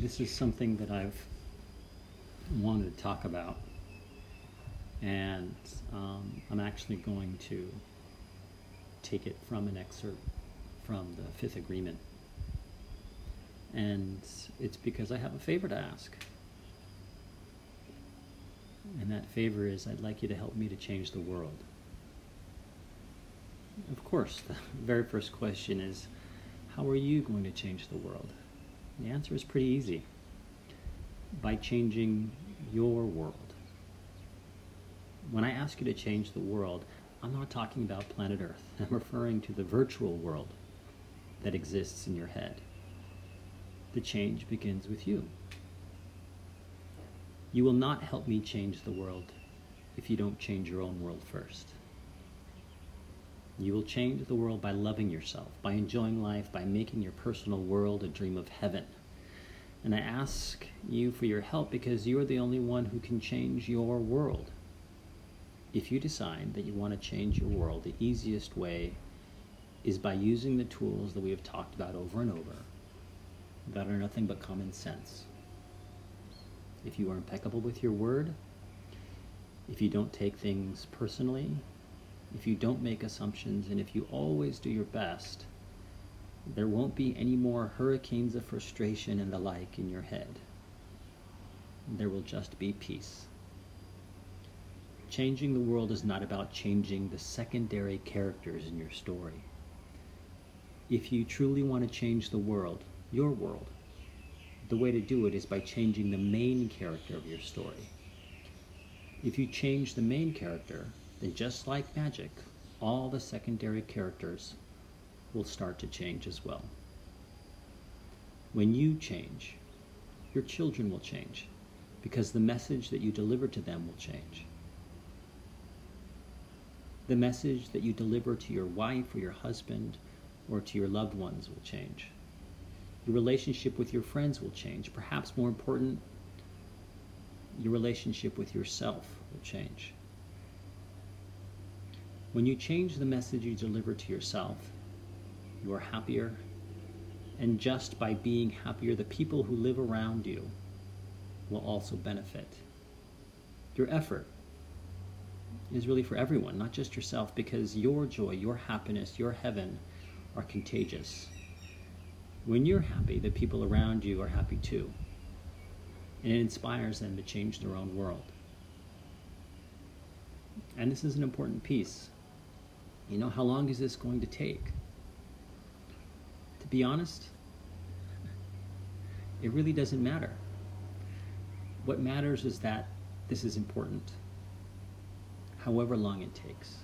this is something that I've wanted to talk about, and um, I'm actually going to take it from an excerpt from the Fifth Agreement. And it's because I have a favor to ask. And that favor is I'd like you to help me to change the world. Of course, the very first question is how are you going to change the world? The answer is pretty easy by changing your world. When I ask you to change the world, I'm not talking about planet Earth. I'm referring to the virtual world that exists in your head. The change begins with you. You will not help me change the world if you don't change your own world first. You will change the world by loving yourself, by enjoying life, by making your personal world a dream of heaven. And I ask you for your help because you are the only one who can change your world. If you decide that you want to change your world, the easiest way is by using the tools that we have talked about over and over that are nothing but common sense. If you are impeccable with your word, if you don't take things personally, if you don't make assumptions, and if you always do your best, there won't be any more hurricanes of frustration and the like in your head. There will just be peace. Changing the world is not about changing the secondary characters in your story. If you truly want to change the world, your world, the way to do it is by changing the main character of your story. If you change the main character, then just like magic, all the secondary characters will start to change as well. When you change, your children will change because the message that you deliver to them will change. The message that you deliver to your wife or your husband or to your loved ones will change. Your relationship with your friends will change. Perhaps more important, your relationship with yourself will change. When you change the message you deliver to yourself, you are happier. And just by being happier, the people who live around you will also benefit. Your effort is really for everyone, not just yourself, because your joy, your happiness, your heaven are contagious. When you're happy, the people around you are happy too. And it inspires them to change their own world. And this is an important piece. You know, how long is this going to take? To be honest, it really doesn't matter. What matters is that this is important, however long it takes.